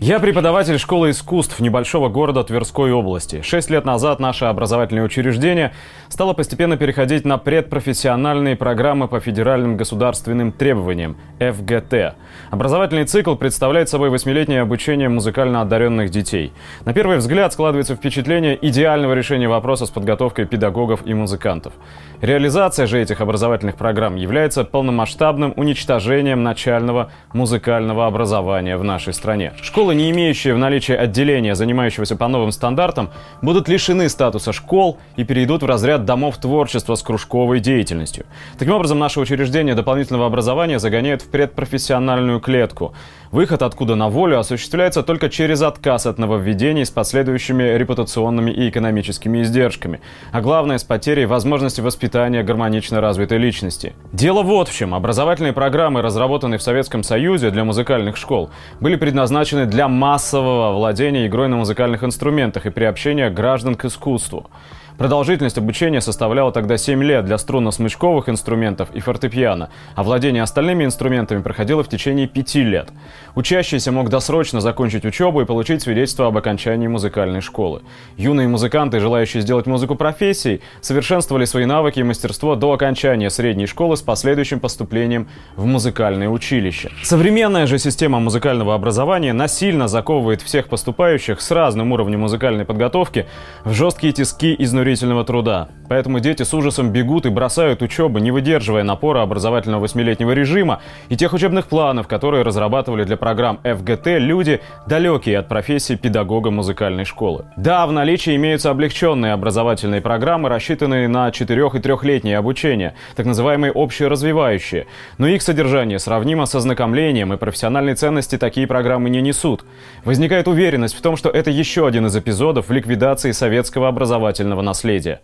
Я преподаватель школы искусств небольшого города Тверской области. Шесть лет назад наше образовательное учреждение стало постепенно переходить на предпрофессиональные программы по федеральным государственным требованиям – ФГТ. Образовательный цикл представляет собой восьмилетнее обучение музыкально одаренных детей. На первый взгляд складывается впечатление идеального решения вопроса с подготовкой педагогов и музыкантов. Реализация же этих образовательных программ является полномасштабным уничтожением начального музыкального образования в нашей стране. Школа Школы, не имеющие в наличии отделения, занимающегося по новым стандартам, будут лишены статуса школ и перейдут в разряд домов творчества с кружковой деятельностью. Таким образом, наше учреждение дополнительного образования загоняет в предпрофессиональную клетку. Выход откуда на волю осуществляется только через отказ от нововведений с последующими репутационными и экономическими издержками, а главное с потерей возможности воспитания гармонично развитой личности. Дело вот в чем. Образовательные программы, разработанные в Советском Союзе для музыкальных школ, были предназначены для для массового владения игрой на музыкальных инструментах и приобщения граждан к искусству. Продолжительность обучения составляла тогда 7 лет для струнно-смычковых инструментов и фортепиано, а владение остальными инструментами проходило в течение 5 лет. Учащийся мог досрочно закончить учебу и получить свидетельство об окончании музыкальной школы. Юные музыканты, желающие сделать музыку профессией, совершенствовали свои навыки и мастерство до окончания средней школы с последующим поступлением в музыкальное училище. Современная же система музыкального образования насильно заковывает всех поступающих с разным уровнем музыкальной подготовки в жесткие тиски изнурительных изнурительного труда. Поэтому дети с ужасом бегут и бросают учебу, не выдерживая напора образовательного восьмилетнего режима и тех учебных планов, которые разрабатывали для программ ФГТ люди, далекие от профессии педагога музыкальной школы. Да, в наличии имеются облегченные образовательные программы, рассчитанные на четырех- и трехлетнее обучение, так называемые общеразвивающие. Но их содержание сравнимо с ознакомлением, и профессиональной ценности такие программы не несут. Возникает уверенность в том, что это еще один из эпизодов в ликвидации советского образовательного наследия наследия.